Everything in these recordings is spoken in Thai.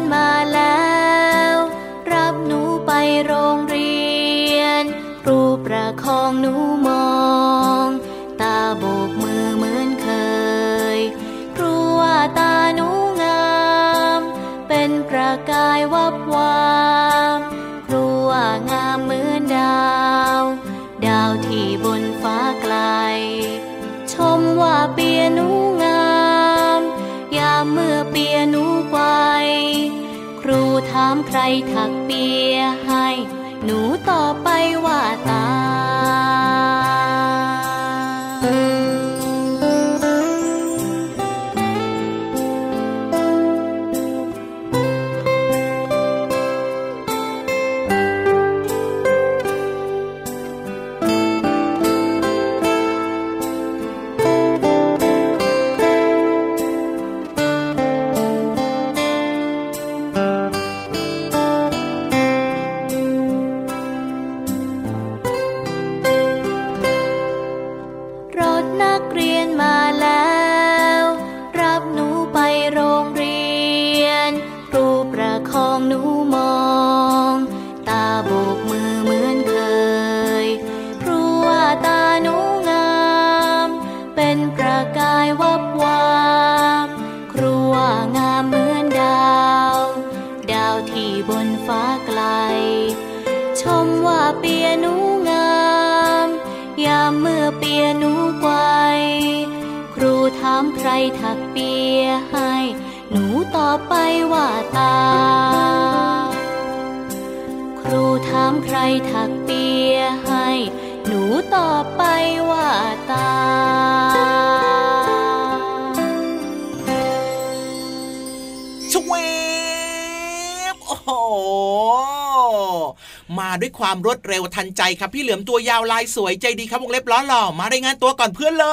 นมาแล้ว รับหนูไปโรงเรียน ครูประคองหนู รูถามใครถักเปียให้ หนู ถักเปียให้ หนูตอบไปว่าตา ครูถามใครถักเปียให้ หนูตอบไปว่าตา มาด้วยความรวดเร็วทันใจครับพี่เหลือมตัวยาวลายสวยใจดีครับวงเล็บล้อหล่อมารายงานตัวก่อนเพื่อนเล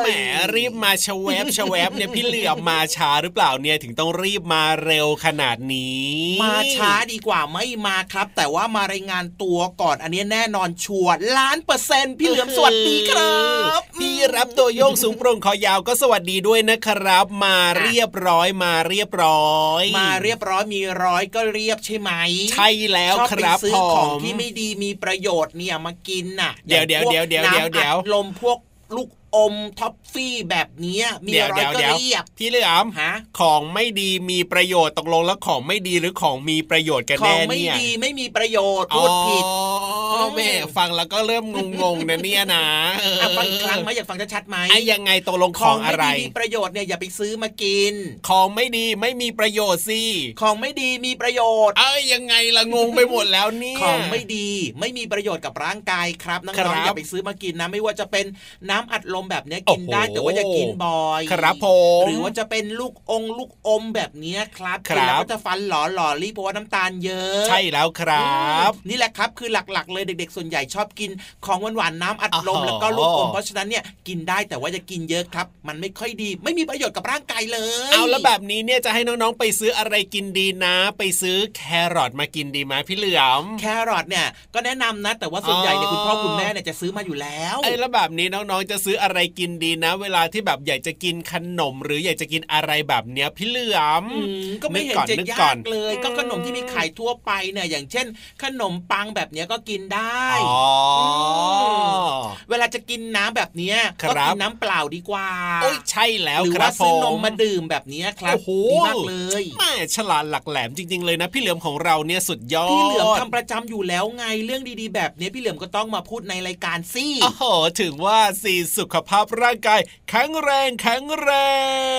ยแหมรีบมาชะแวบชะแวบเนี่ยพี่เหลือมมาช้าหรือเปล่าเนี่ยถึงต้องรีบมาเร็วขนาดนี้ มาช้าดีกว่าไม่มาครับ แต่ว่ามารายงานตัวก่อนอันนี้แน่นอนชัวร์ล้านเปอร์เซ็นต์พี่เหลือมสวัสดีครับพี่รับตัวโยงสูงโปร่งคอยาวก็สวัสดีด้วยนะครับ มาเรียบร้อยมาเรียบร้อย มาเรียบร้อยมีร้อยก็เรียบใช่ไหมใช่แล้วชอบคไปรับซื้อผของมที่ไม่ดีมีประโยชน์เนี่ยมากินน่ะ เดี๋ยวอาเดี๋ยวพกเดี๋ยวเดี๋ยวเดี๋ยวน้ำอัลมพวกลูก อมท็อฟฟี่แบบเนี้ยมีเดี๋ยวร้อยเดี๋ยวก็เดี๋ยวเรียบพี่เหลือมฮะของไม่ดีมีประโยชน์ตกลงแล้วของไม่ดีหรือของมีประโยชน์กันขอแน่งไม่เนี่ยดีไม่มีประโยชน์พูดผิดอ๋อแม่ฟังแล้วก็เริ่มงงๆนะเนี่ยนะเอออะฟังอีกครั้งไหมอยากฟังชัดๆไหมไอ้ยังไงตกลงของอะไรไม่ดีมีประโยชน์เนี่ยอย่าไปซื้อมากิน ของไม่ดีไม่มีประโยชน์สิของไม่ดีมีประโยชน์ เอ้ยยังไงละงงไปหมดแล้วเนี่ยของไม่ดีไม่มีประโยชน์กับร่างกายครับน้ครัองบๆอย่าไปซื้อมากินนะ ไม่ว่าจะเป็นน้ำอัดลมแบบเนี้ยกินได้โอ้โหแต่ว่าอย่ากินบ่อยครับผมหรือว่าจะเป็นลูกองลูกอมแบบเนี้ยครับครับกินแล้วก็จะฟันหล่อหล่อรีบเพราะว่าน้ำตาลเยอะ ใช่แล้วครับอืมนี่แหละครับคือหลักๆ เลยเด็ก ๆ ส่วนใหญ่ชอบกินของหวานๆน้ำอัดลมอ๋อแล้วก็ลูกอมเพราะฉะนั้นเนี่ยกินได้แต่ว่าอย่ากินเยอะครับ มันไม่ค่อยดี ไม่มีประโยชน์กับร่างกายเลย เอาแล้วแบบนี้เนี่ยจะให้น้องๆไปซื้ออะไรกินดีนะ ไปซื้อแครอทมากินดีไหมพี่เหลือมแครอทเนี่ยก็แนะนำนะ แต่ว่าส่วนใหญ่เนี่ยอ๋อคุณพ่อคุณแม่เนี่ยจะซื้อมาอยู่แล้วไอ้แล้วแบบนี้น้องๆจะซื้ออะไรกินดีนะ เวลาที่แบบอยากจะกินขนม หรืออยากจะกินอะไรแบบเนี้ยพี่เหลือมอืมก็ไม่เห็นก่อนจะนึกยาก่อนกเลย ก็ขนมที่มีขายทั่วไปเนี่ยอย่างเช่น ขนมปังแบบเนี้ยก็กินได้อ๋ออเวลาจะกินน้ำแบบเนี้ยครัก็บกินน้ำเปล่าดีกว่าโอ้ยใช่แล้วหรือครัว่าบซื้อนมผมมาดื่มแบบเนี้ยครับโอ้โหดีมากเลยแม่ฉลาดหลักแหลมจริง ๆ เลยนะ พี่เหลือมของเราเนี่ยสุดยอดพี่เหลือมทำประจำอยู่แล้วไงเรื่องดีๆ แบบเนี้ยพี่เหลือมก็ต้องมาพูดในรายการสิโอ้โหถึงว่าสีสุขภาพร่างกายแข็งแรงแข็งแร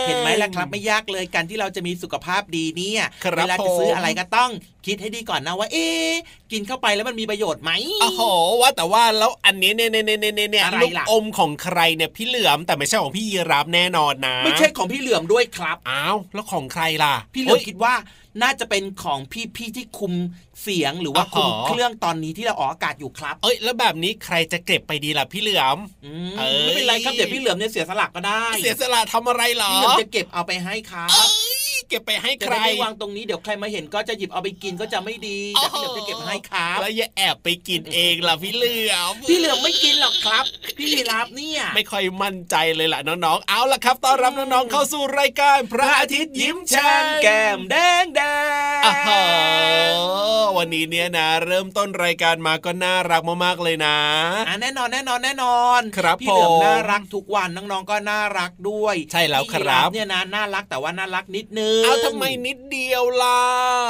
ง เห็นไหมล่ะครับไม่ยากเลยการที่เราจะมีสุขภาพดีเนี่ยครับเวลาจะซื้อผมอะไรก็ต้องคิดให้ดีก่อนนะว่า เอ๊ะกินเข้าไปแล้วมันมีประโยชน์ไหมโอ้โหว่าแต่ว่าแล้วอันนี้เนี่ยเนี่ยเนี่ยเนี่ยเนี่ยอะไรลูกล่ะอมของใครเนี่ยพี่เหลือมแต่ไม่ใช่ของพี่ยีราฟแน่นอนนะ ไม่ใช่ของพี่เหลือมด้วยครับอ้าวแล้วของใครล่ะ พี่เหลือมฮ้ยคิดว่า น่าจะเป็นของพี่ๆที่คุมเสียงหรือว่าคุมอ๋อเครื่องตอนนี้ที่เราออกอากาศอยู่ครับ เอ้ยแล้วแบบนี้ใครจะเก็บไปดีล่ะพี่เหลือมอืมเอ้ยไม่เป็นไรครับเดี๋ยวพี่เหลือมเนี่ยเสียสละก็ได้ เสียสละทำอะไรเหรอพี่เหลือมจะเก็บเอาไปให้ครับ เอ้ยเก็บไปให้จะใครได้ไม่วางตรงนี้เดี๋ยวใครมาเห็นก็จะหยิบเอาไปกินก็จะไม่ดีแต่พี่เหลือมจะเก็บให้ครับแล้วอย่าแอบไปกินเองล่ะพี่เหลือมพี่เหลือมไม่กินหรอกครับ พี่ยีราฟเนี่ยไม่ค่อยมั่นใจเลยล่ะน้องๆเอาล่ะครับต้อนรับน้องๆเข้าสู่รายการ พระอาทิตย์ยิ้มแฉ่งแก้มแดงแดงอ่าฮะวันนี้เนี่ยนะ เริ่มต้นรายการมาก็น่ารักมากๆเลยนะอะแน่นอนแน่นอนแน่นอนครับพี่เหลือมผมน่ารักทุกวันน้องๆก็น่ารักด้วย ใช่แล้วพี่คยีรับฟเนี่ยนะน่ารักแต่ว่าน่ารักนิดนึงเอาทำไมนิดเดียวล่ะ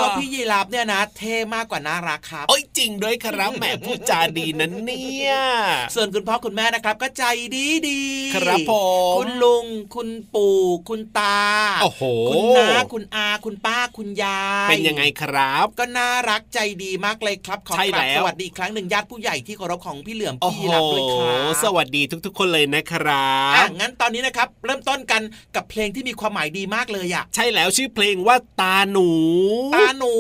ก็พี่ยีราฟเนี่ยนะเท่มากกว่าน่ารักครับโอ้ยจริงด้วยครับแหมพูดจาดีนั้นเนี่ย ส่วนคุณพ่อคุณแม่นะครับ ก็ใจดีดีครับผมคุณลุงคุณปู่ คุณตาโอ้โหคุณน้าคุณอาคุณป้าคุณยายเป็นยังไงครับ ก็น่ารักใจดีมากเลยครับขอใช่กราบแล้วสวัสดีอีกครั้งหนึ่งญาติผู้ใหญ่ที่เคารพของพี่เหลือมโอ้พี่โหยีราฟด้วยครับสวัสดีทุก ๆ คนเลยนะครัอะบงั้นตอนนี้นะครับ เริ่มต้นกันกับเพลงที่มีความหมายดีมากเลยอะใช่แล้วชื่อเพลงว่าตาหนู ตาหนู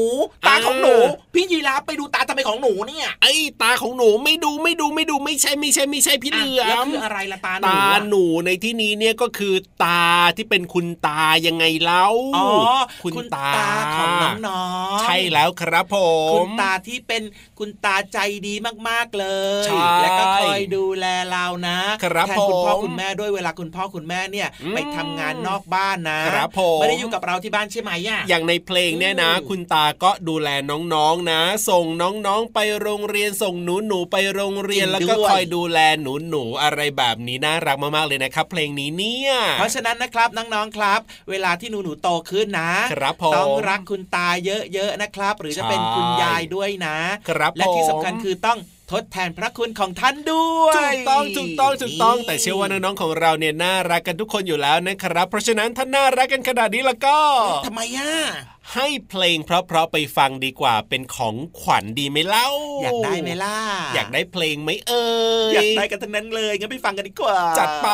ตาของหนูอ่าพี่ยีราฟไปดูตาทำไมของหนูเนี่ยไอ้ยตาของหนูไม่ดูไม่ดูไม่ดูไม่ใช่ไม่ใช่ไม่ใช่พี่เหลือแล้วมคืออะไรละตาหนูตาอะหนูในที่นี้เนี่ยก็คือตาที่เป็นคุณตายังไงเล่าอ๋อคุณคุณตาตาของน้องๆใช่แล้วครับผมคุณตาที่เป็นคุณตาใจดีมากๆเลยใช่แล้วก็คอยดูแลเรานะครับแทนคุณพ่อผมคุณแม่ด้วยเวลาคุณพ่อคุณแม่เนี่ยอืมไปทำงานนอกบ้านนะครับผมไม่ได้อยู่กับเราที่บ้านใช่ไหมอะอย่างในเพลงเนี่ยนะอืมคุณตาก็ดูแลน้องๆนะ ส่งน้องๆไปโรงเรียนส่งหนูหนูๆไปโรงเรียนแล้วก็คอยดูแลหนูหนูๆอะไรแบบนี้น่ารักมากๆเลยนะครับ เพลงนี้เนี่ยเพราะฉะนั้นนะครับน้องๆครับ เวลาที่หนูหนูๆโตขึ้นนะครับผมต้องรักคุณตาเยอะๆนะครับ หรือจะเป็นใช่คุณยายด้วยนะครับและที่ผมสำคัญคือต้อง ทดแทนพระคุณของท่านด้วยถูกต้องถูกต้องถูกต้องนี่แต่เชื่อว่าน้องๆของเราเนี่ยน่ารักกันทุกคนอยู่แล้วนะครับ เพราะฉะนั้นถ้าน่ารักกันขนาดนี้แล้วก็ทำไมอะให้เพลงเพราะๆไปฟังดีกว่าเป็นของขวัญดีไหมเล่า อยากได้ไหมล่ะ อยากได้เพลงไหมเอ่ยอยากได้กันทั้งนั้นเลยงั้นไปฟังกันดีกว่า จัดไป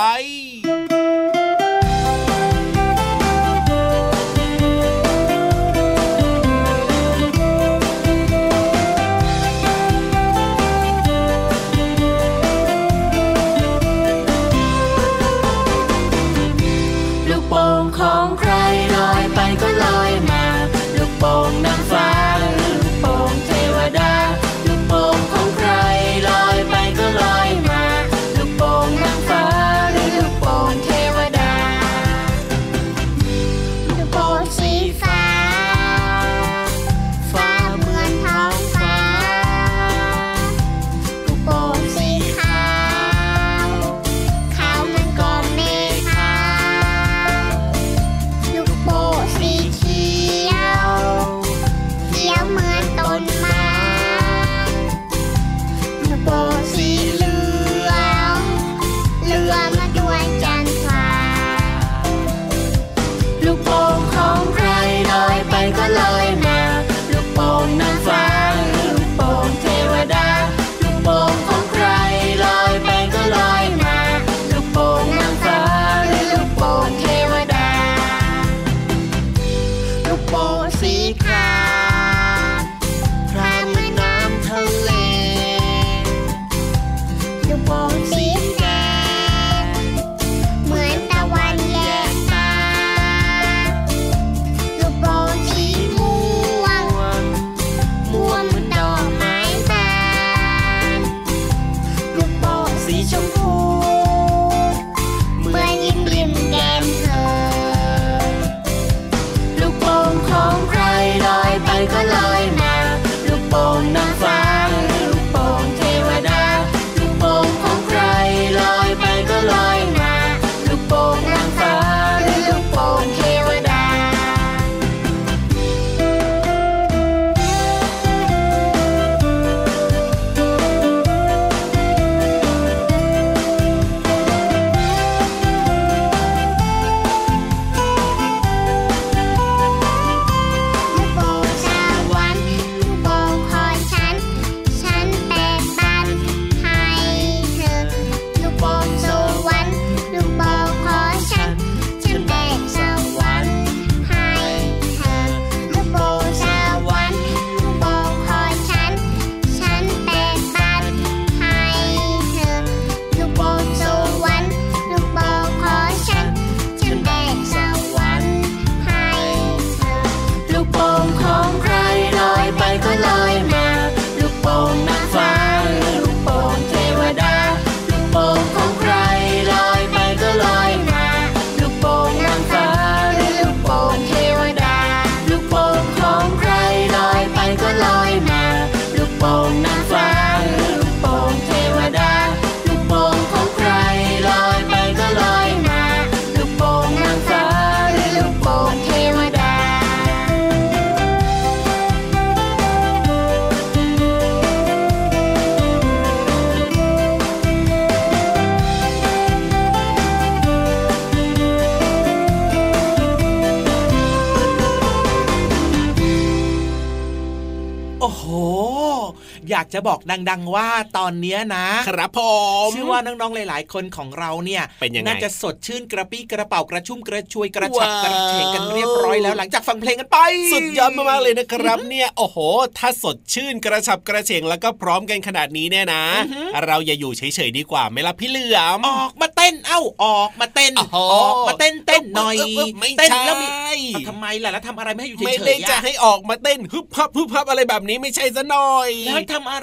จะบอกดัง ๆ ว่าตอนเนี้ยนะ ครับผมเชื่อว่าน้องๆหลาย ๆ คนของเราเนี่ยเป็นยังไงน่าจะสดชื่นกระปี้กระเป๋ากระชุ่มกระชวยกระฉับว้าวกระเฉงกันเรียบร้อยแล้วหลังจากฟังเพลงกันไป สุดยอดมากๆเลยนะครับ เนี่ยโอ้โห ถ้าสดชื่นกระฉับกระเฉงแล้วก็พร้อมกันขนาดนี้เนี่ยนะ เราอย่าอยู่เฉยๆดีกว่าไหม่ละพี่เหลือมออกมาเต้นเอ้าออกมาเต้นโอ้โหออกมาเต้นเต้นหน่อยเออเออไม่เต้นใช่แล้วมีเอาทำไมล่ะแล้วทำอะไรไม่ให้อยู่เฉยๆไม่ได้จะอะให้ออกมาเต้นฮึบพับฮึบพับอะไรแบบนี้ไม่ใช่ซะหน่อยแล้วให้ทำอะไร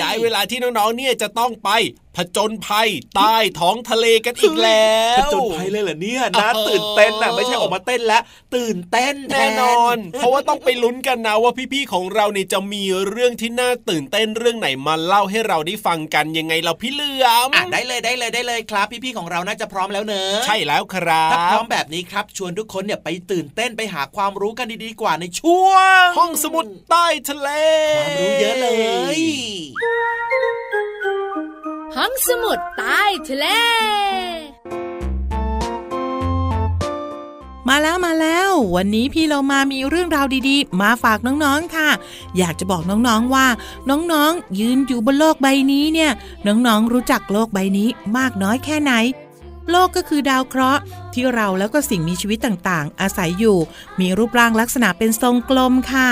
ได้เวลาที่น้องๆเนี่ยจะต้องไป ผจญภัยใต้ท้องทะเลกันอีกแล้วผจญภัยเลยเหรอเนี่ยนะเออตื่นเต้นน่ะไม่ใช่ออกมาเต้นแล้วตื่นเต้นแน่นอน เพราะว่าต้องไปลุ้นกันนะว่าพี่ๆของเราเนี่ยจะมีเรื่องที่น่าตื่นเต้นเรื่องไหนมาเล่าให้เราได้ฟังกันยังไงเราพี่เหลือมอะได้เลยได้เลยได้เลยครับ พี่ๆของเราน่าจะพร้อมแล้วเนอะใช่แล้วครัถ้าพร้บอมแบบนี้ครับ ชวนทุกคนเนี่ยไปตื่นเต้นไปหาความรู้กันดีๆกว่าในช่วง ห้องสมุดใต้ทะเลความรู้เยอะเลย ห้องสมุดใต้ทะเล มาแล้วมาแล้ว วันนี้พี่เรามามีเรื่องราวดีๆ มาฝากน้องๆค่ะ อยากจะบอกน้องๆว่า น้องๆ ยืนอยู่บนโลกใบนี้เนี่ย น้องๆ รู้จักโลกใบนี้มากน้อยแค่ไหนโลกก็คือดาวเคราะห์ที่เราแล้วก็สิ่งมีชีวิตต่างๆ อาศัยอยู่ มีรูปร่างลักษณะเป็นทรงกลมค่ะ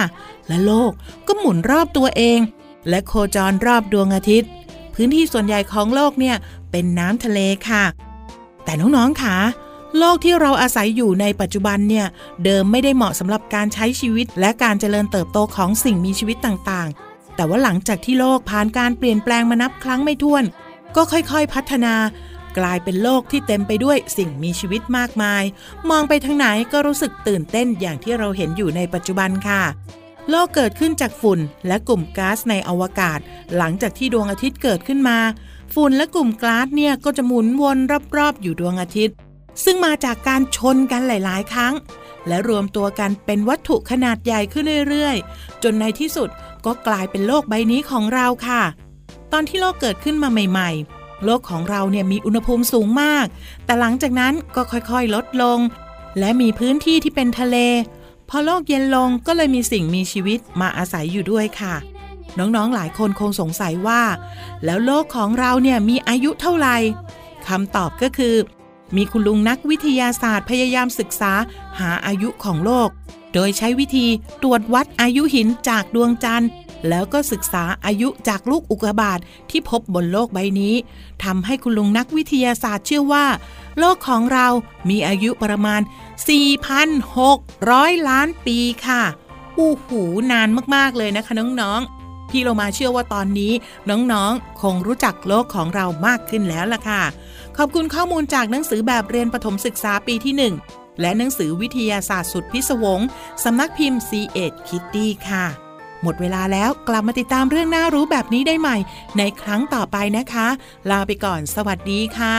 และโลกก็หมุนรอบตัวเอง และโคจรรอบดวงอาทิตย์ พื้นที่ส่วนใหญ่ของโลกเนี่ยเป็นน้ำทะเลค่ะ แต่น้องๆค่ะโลกที่เราอาศัยอยู่ในปัจจุบันเนี่ยเดิมไม่ได้เหมาะสำหรับการใช้ชีวิต และการเจริญเติบโตของสิ่งมีชีวิตต่างๆ แต่ว่าหลังจากที่โลกผ่านการเปลี่ยนแปลงมานับครั้งไม่ถ้วน ก็ค่อยๆพัฒนา กลายเป็นโลกที่เต็มไปด้วยสิ่งมีชีวิตมากมาย มองไปทางไหนก็รู้สึกตื่นเต้นอย่างที่เราเห็นอยู่ในปัจจุบันค่ะ โลกเกิดขึ้นจากฝุ่นและกลุ่มก๊าซในอวกาศ หลังจากที่ดวงอาทิตย์เกิดขึ้นมา ฝุ่นและกลุ่มก๊าซเนี่ยก็จะหมุนวนรอบๆ อยู่ดวงอาทิตย์ ซึ่งมาจากการชนกันหลาย ๆ ครั้ง และรวมตัวกันเป็นวัตถุขนาดใหญ่ขึ้นเรื่อยๆ จนในที่สุดก็กลายเป็นโลกใบนี้ของเราค่ะ ตอนที่โลกเกิดขึ้นมาใหม่ ๆ โลกของเราเนี่ยมีอุณหภูมิสูงมาก แต่หลังจากนั้นก็ค่อยๆ ลดลง และมีพื้นที่ที่เป็นทะเล พอโลกเย็นลงก็เลยมีสิ่งมีชีวิตมาอาศัยอยู่ด้วยค่ะ น้องๆหลายคนคงสงสัยว่า แล้วโลกของเราเนี่ยมีอายุเท่าไหร่คำตอบก็คือ มีคุณลุงนักวิทยาศาสตร์พยายามศึกษาหาอายุของโลก โดยใช้วิธีตรวจวัดอายุหินจากดวงจันทร์ แล้วก็ศึกษาอายุจากลูกอุกกาบาตที่พบบนโลกใบนี้ทำให้คุณลุงนักวิทยาศาสตร์เชื่อว่า โลกของเรามีอายุประมาณ 4,600 ล้านปีค่ะอู้หูนานมากๆเลยนะคะน้องๆ พี่เรามาเชื่อว่าตอนนี้น้องๆ คงรู้จักโลกของเรามากขึ้นแล้วล่ะค่ะ ขอบคุณข้อมูลจากหนังสือแบบเรียนประถมศึกษาปีที่ 1 และหนังสือวิทยาศาสตร์สุดพิศวงสำนักพิมพ์ C ีเอ็ดคิตตี้ค่ะ หมดเวลาแล้วกลับมาติดตามเรื่องน่ารู้แบบนี้ได้ใหม่ ในครั้งต่อไปนะคะ ลาไปก่อนสวัสดีค่ะ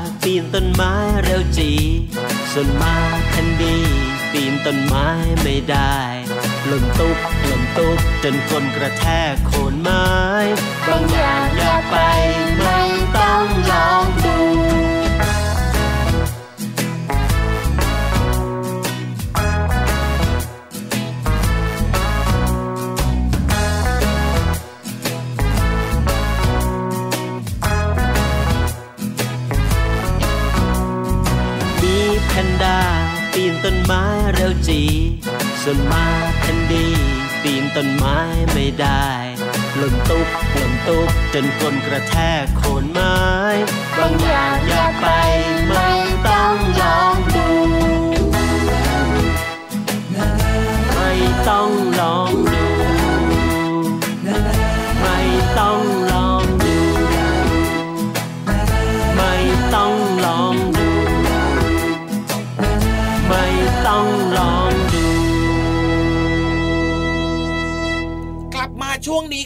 ปีนต้นไม้เร็วจีส่วนมาแคนดีปีนต้นไม้ไม่ได้หล่นตุ๊บหล่นตุ๊บจนคนกระแทกโคนไม้ บางอย่างอย่าไปไม่ต้องลอง ส่วนมาทันดีปีนต้นไม้ไม่ได้หล่นตุ๊บหล่นตุ๊บจนกลนกระแทกโคนไม้ บางอย่างอย่าไปไม่ต้อง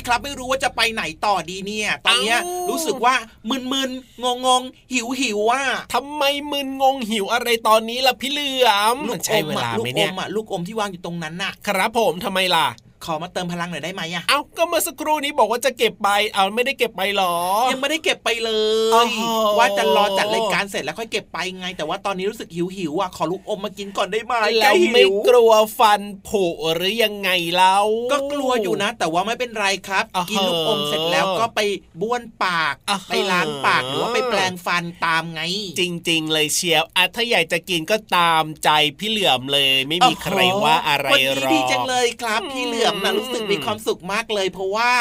ครับ ไม่รู้ว่าจะไปไหนต่อดีเนี่ย ตอนเนี้ยเอ้ารู้รู้สึกว่ามึนๆงงงๆหิวหิวๆว่าทำไมมึนงงหิวอะไรตอนนี้ล่ะพี่เหลือมลูกใช่อมเวอะลาลูไหมกอเนี่ยมอะลูกอมที่วางอยู่ตรงนั้นน่ะ ครับผมทำไมล่ะ ขอมาเติมพลังหน่อยได้ไหมอะเอ้าก็เมื่อสักครู่นี้บอกว่าจะเก็บไป เอาไม่ได้เก็บไปหรอ ยังไม่ได้เก็บไปเลอ๋ยอว่าจะรอจัดรายการเสร็จแล้วค่อยเก็บไปไง แต่ว่าตอนนี้รู้สึกหิวหิวๆอะ ขอลูกอมมากินก่อนได้ไหมแล้วใกหิไม่กลัวฟันผุหรือยังไงเล่าก็กลัวอยู่นะ แต่ว่าไม่เป็นไรครับอ่าฮะกินลูกอมเสร็จแล้วก็ไปบ้วนปากอ่าฮะไปล้างปากหรือว่าไปแปรงฟันตามไง จริง ๆ เลยเชียวอะถ้าอยากจะกินก็ตามใจพี่เหลือมเลย ไม่มีใครว่าอะไรวันหรนี้อกดีจังเลยครับพี่เหลือมนะอืมรู้สึกมีความสุขมากเลย เพราะว่า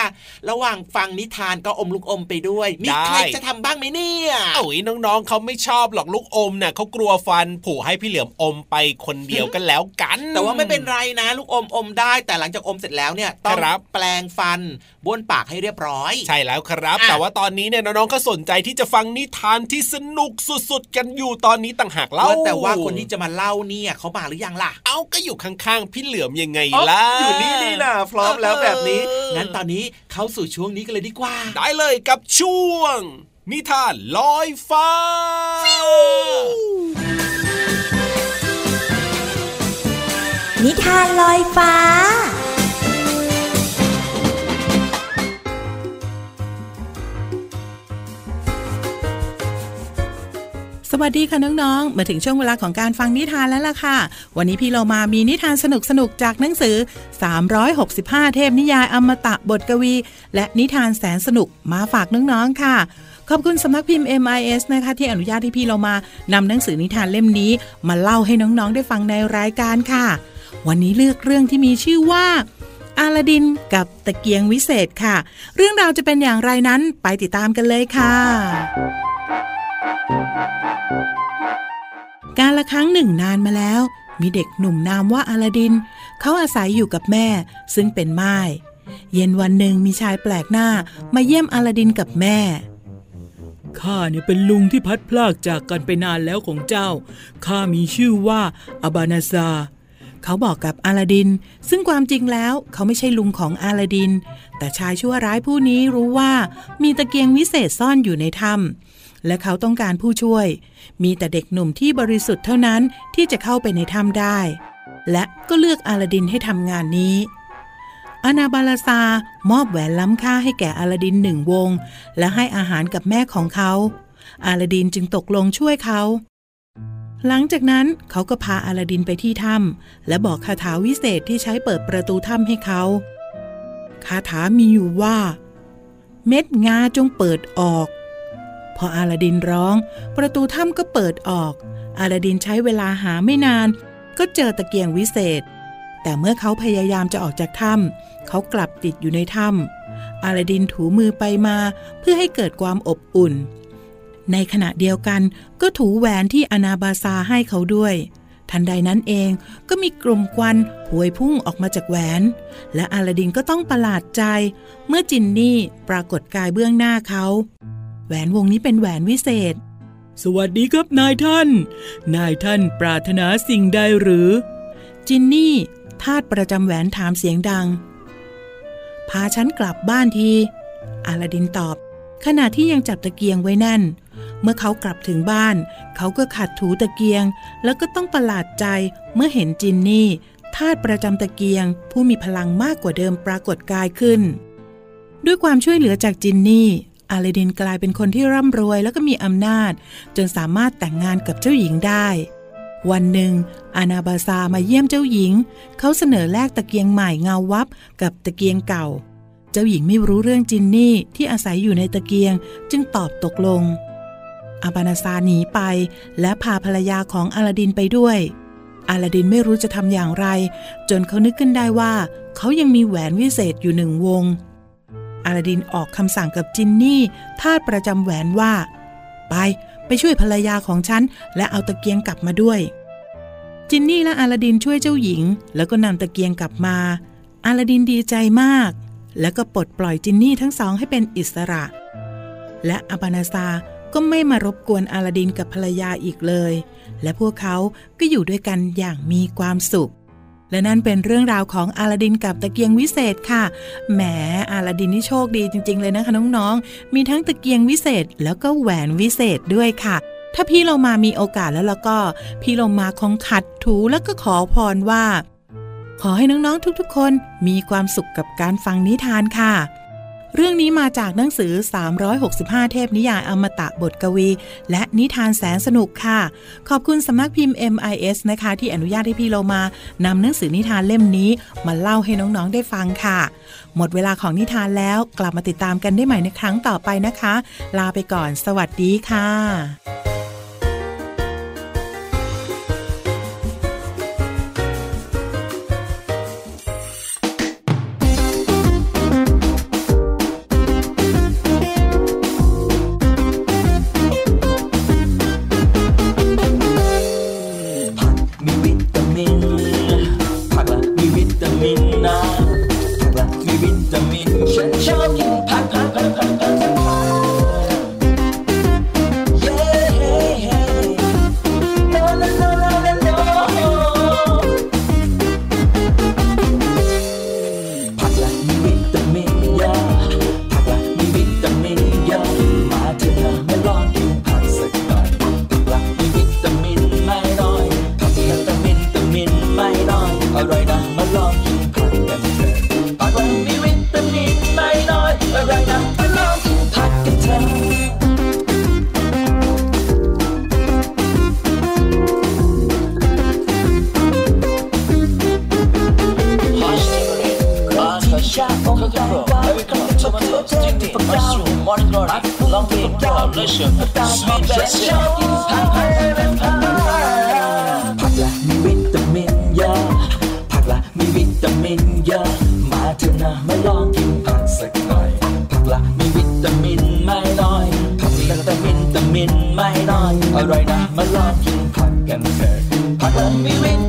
ระหว่างฟังนิทานก็อมลูกอมไปด้วยมีได้ใครจะทำบ้างไหมเนี่ยเอ้ยน้องๆเขาไม่ชอบหรอกลูกอมเนี่ยเขากลัวฟันผุให้พี่เหลือมอมไปคนเดียวกันแล้วกัน แต่ว่าไม่เป็นไรนะ ลูกอมอมได้ แต่หลังจากอมเสร็จแล้วเนี่ยต้องครับแปลงฟันบ้วนปากให้เรียบร้อย ใช่แล้วครับอะแต่ว่าตอนนี้เนี่ยน้องๆก็สนใจที่จะฟังนิทานที่สนุกสุดๆกันอยู่ตอนนี้ต่างหากเล่าว่าแต่ว่าคนที่จะมาเล่าเนี่ยเขามาหรือยังล่ะ เอาก็อยู่ข้างๆพี่เหลือมยังไงอ๋อล่ะอยู่นี่นี่นะพร้อมแล้วแบบนี้เอองั้นตอนนี้เข้าสู่ช่วงนี้กันเลยดีกว่า ได้เลยกับช่วง นิทานลอยฟ้านิทานลอยฟ้า สวัสดีค่ะน้องๆ มาถึงช่วงเวลาของการฟังนิทานแล้วล่ะค่ะ วันนี้พี่เรามามีนิทานสนุกๆ จากหนังสือ 365 เทพนิยายอมตะบทกวี และนิทานแสนสนุกมาฝากน้องๆ ค่ะ ขอบคุณสำนักพิมพ์ MIS นะคะ ที่อนุญาตให้พี่เรามานำหนังสือนิทานเล่มนี้ มาเล่าให้น้องๆ ได้ฟังในรายการค่ะ วันนี้เลือกเรื่องที่มีชื่อว่าอาลาดินกับตะเกียงวิเศษค่ะ เรื่องราวจะเป็นอย่างไรนั้นไปติดตามกันเลยค่ะ การละครั้งหนึ่งนานมาแล้ว มีเด็กหนุ่มนามว่าอาลาดิน เขาอาศัยอยู่กับแม่ ซึ่งเป็นม่ายเย็นวันหนึ่งมีชายแปลกหน้ามาเยี่ยมอาลาดินกับแม่ข้าเนี่ยเป็นลุงที่พัดพลากจากกันไปนานแล้วของเจ้า ข้ามีชื่อว่าอบานาซา เขาบอกกับอาลาดิน ซึ่งความจริงแล้วเขาไม่ใช่ลุงของอาลาดิน แต่ชายชั่วร้ายผู้นี้รู้ว่ามีตะเกียงวิเศษซ่อนอยู่ในถ้ำ และเขาต้องการผู้ช่วย มีแต่เด็กหนุ่มที่บริสุทธิ์เท่านั้นที่จะเข้าไปในถ้ำได้ และก็เลือกอาลาดินให้ทำงานนี้อานาบาลาซามอบแหวนล้ำค่าให้แก่อาลาดินหนึ่งวง และให้อาหารกับแม่ของเขา อาลาดินจึงตกลงช่วยเขา หลังจากนั้นเขาก็พาอาลาดินไปที่ถ้ำและบอกคาถาวิเศษที่ใช้เปิดประตูถ้ำให้เขา คาถามีอยู่ว่า เม็ดงาจงเปิดออก พออาลาดินร้อง ประตูถ้ำก็เปิดออก อาลาดินใช้เวลาหาไม่นาน ก็เจอตะเกียงวิเศษ แต่เมื่อเขาพยายามจะออกจากถ้ำเขากลับติดอยู่ในถ้ำอาลาดินถูมือไปมาเพื่อให้เกิดความอบอุ่น ในขณะเดียวกันก็ถูแหวนที่อนาบาซาให้เขาด้วยทันใดนั้นเองก็มีกลุ่มควันพวยพุ่งออกมาจากแหวน และอาลาดินก็ต้องประหลาดใจ เมื่อจินนี่ปรากฏกายเบื้องหน้าเขา แหวนวงนี้เป็นแหวนวิเศษ สวัสดีครับนายท่าน นายท่านปรารถนาสิ่งใดหรือ จินนี่ทาสประจำแหวนถามเสียงดัง พาฉันกลับบ้านที อาลาดินตอบ ขณะที่ยังจับตะเกียงไว้แน่น เมื่อเขากลับถึงบ้าน เขาก็ขัดถูตะเกียง แล้วก็ต้องประหลาดใจเมื่อเห็นจินนี่ทาสประจำตะเกียง ผู้มีพลังมากกว่าเดิมปรากฏกายขึ้น ด้วยความช่วยเหลือจากจินนี่ อาลาดินกลายเป็นคนที่ร่ำรวยแล้วก็มีอำนาจ จนสามารถแต่งงานกับเจ้าหญิงได้ วันหนึ่ง อานาบาซามาเยี่ยมเจ้าหญิง เขาเสนอแลกตะเกียงใหม่เงาวับกับตะเกียงเก่า เจ้าหญิงไม่รู้เรื่องจินนี่ที่อาศัยอยู่ในตะเกียงจึงตอบตกลง อาบานาซาหนีไป และพาภรรยาของอาลาดินไปด้วยอาลาดินไม่รู้จะทำอย่างไร จนเขานึกขึ้นได้ว่า เขายังมีแหวนวิเศษอยู่หนึ่งวง อาลาดินออกคำสั่งกับจินนี่ทาสประจำแหวนว่า ไปไปช่วยภรรยาของฉัน และเอาตะเกียงกลับมาด้วย จินนี่และอาลาดินช่วยเจ้าหญิง แล้วก็นำตะเกียงกลับมา อาลาดินดีใจมาก แล้วก็ปลดปล่อยจินนี่ทั้งสองให้เป็นอิสระ และอาบานาซาก็ไม่มารบกวนอาลาดินกับภรรยาอีกเลย และพวกเขาก็อยู่ด้วยกันอย่างมีความสุข และนั่นเป็นเรื่องราวของอาลาดินกับตะเกียงวิเศษค่ะ แหมอาลาดินนี่โชคดีจริง ๆ เลยนะคะน้องๆ มีทั้งตะเกียงวิเศษ แล้วก็แหวนวิเศษด้วยค่ะ ถ้าพี่เรามามีโอกาสแล้วแล้วก็ พี่เรามาคงขัดถูแล้วก็ขอพรว่า ขอให้น้องๆทุกๆ คนมีความสุขกับการฟังนิทานค่ะ เรื่องนี้มาจากหนังสือ 365 เทพนิยายอมตะบทกวี และนิทานแสนสนุกค่ะ ขอบคุณสำนักพิมพ์ MIS นะคะ ที่อนุญาตให้พี่โลมานำหนังสือนิทานเล่มนี้ มาเล่าให้น้องๆได้ฟังค่ะ หมดเวลาของนิทานแล้วกลับมาติดตามกันได้ใหม่ในครั้งต่อไปนะคะ ลาไปก่อน สวัสดีค่ะ ผักละมีวิตามินเยอะผักละมีวิตามินเยอะมาเถอะนะมาลองกินผักสักหน่อย ผักละมีวิตามินไม่น้อย ผักละวิตามินวิตามินไม่น้อย อร่อยนะมาลองกินผักกันเถอะผักละมีวิต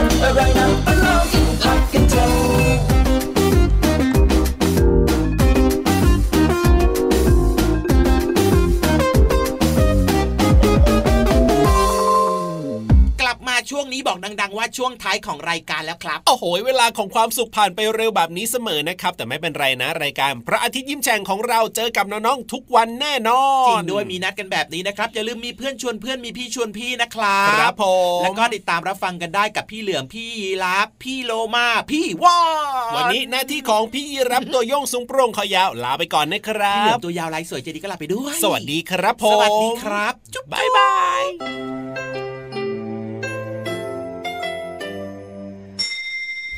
นผักกันเถอะผัก ช่วงท้ายของรายการแล้วครับ โอ้โห เวลาของความสุขผ่านไปเร็วแบบนี้เสมอนะครับ แต่ไม่เป็นไรนะรายการ พระอาทิตย์ยิ้มแฉ่งของเราเจอกับน้องๆทุกวันแน่นอนจริงด้วยมีนัดกันแบบนี้นะครับอย่าลืมมีเพื่อนชวนเพื่อนมีพี่ชวนพี่นะครับครับผมแล้วก็ติดตามรับฟังกันได้กับพี่เหลือมพี่ยีราฟพี่โลมาพี่ว่านวันนี้หน้าที่ของพี่ยีรับตัวโยงสูงโปร่งคอยาวลาไปก่อนนะครัพี่เหลือมบตัวยาวลายสวยใจดีก็ลาไปด้วย สวัสดีครับผมสวัสดีครับจุ๊บบ๊ายบาย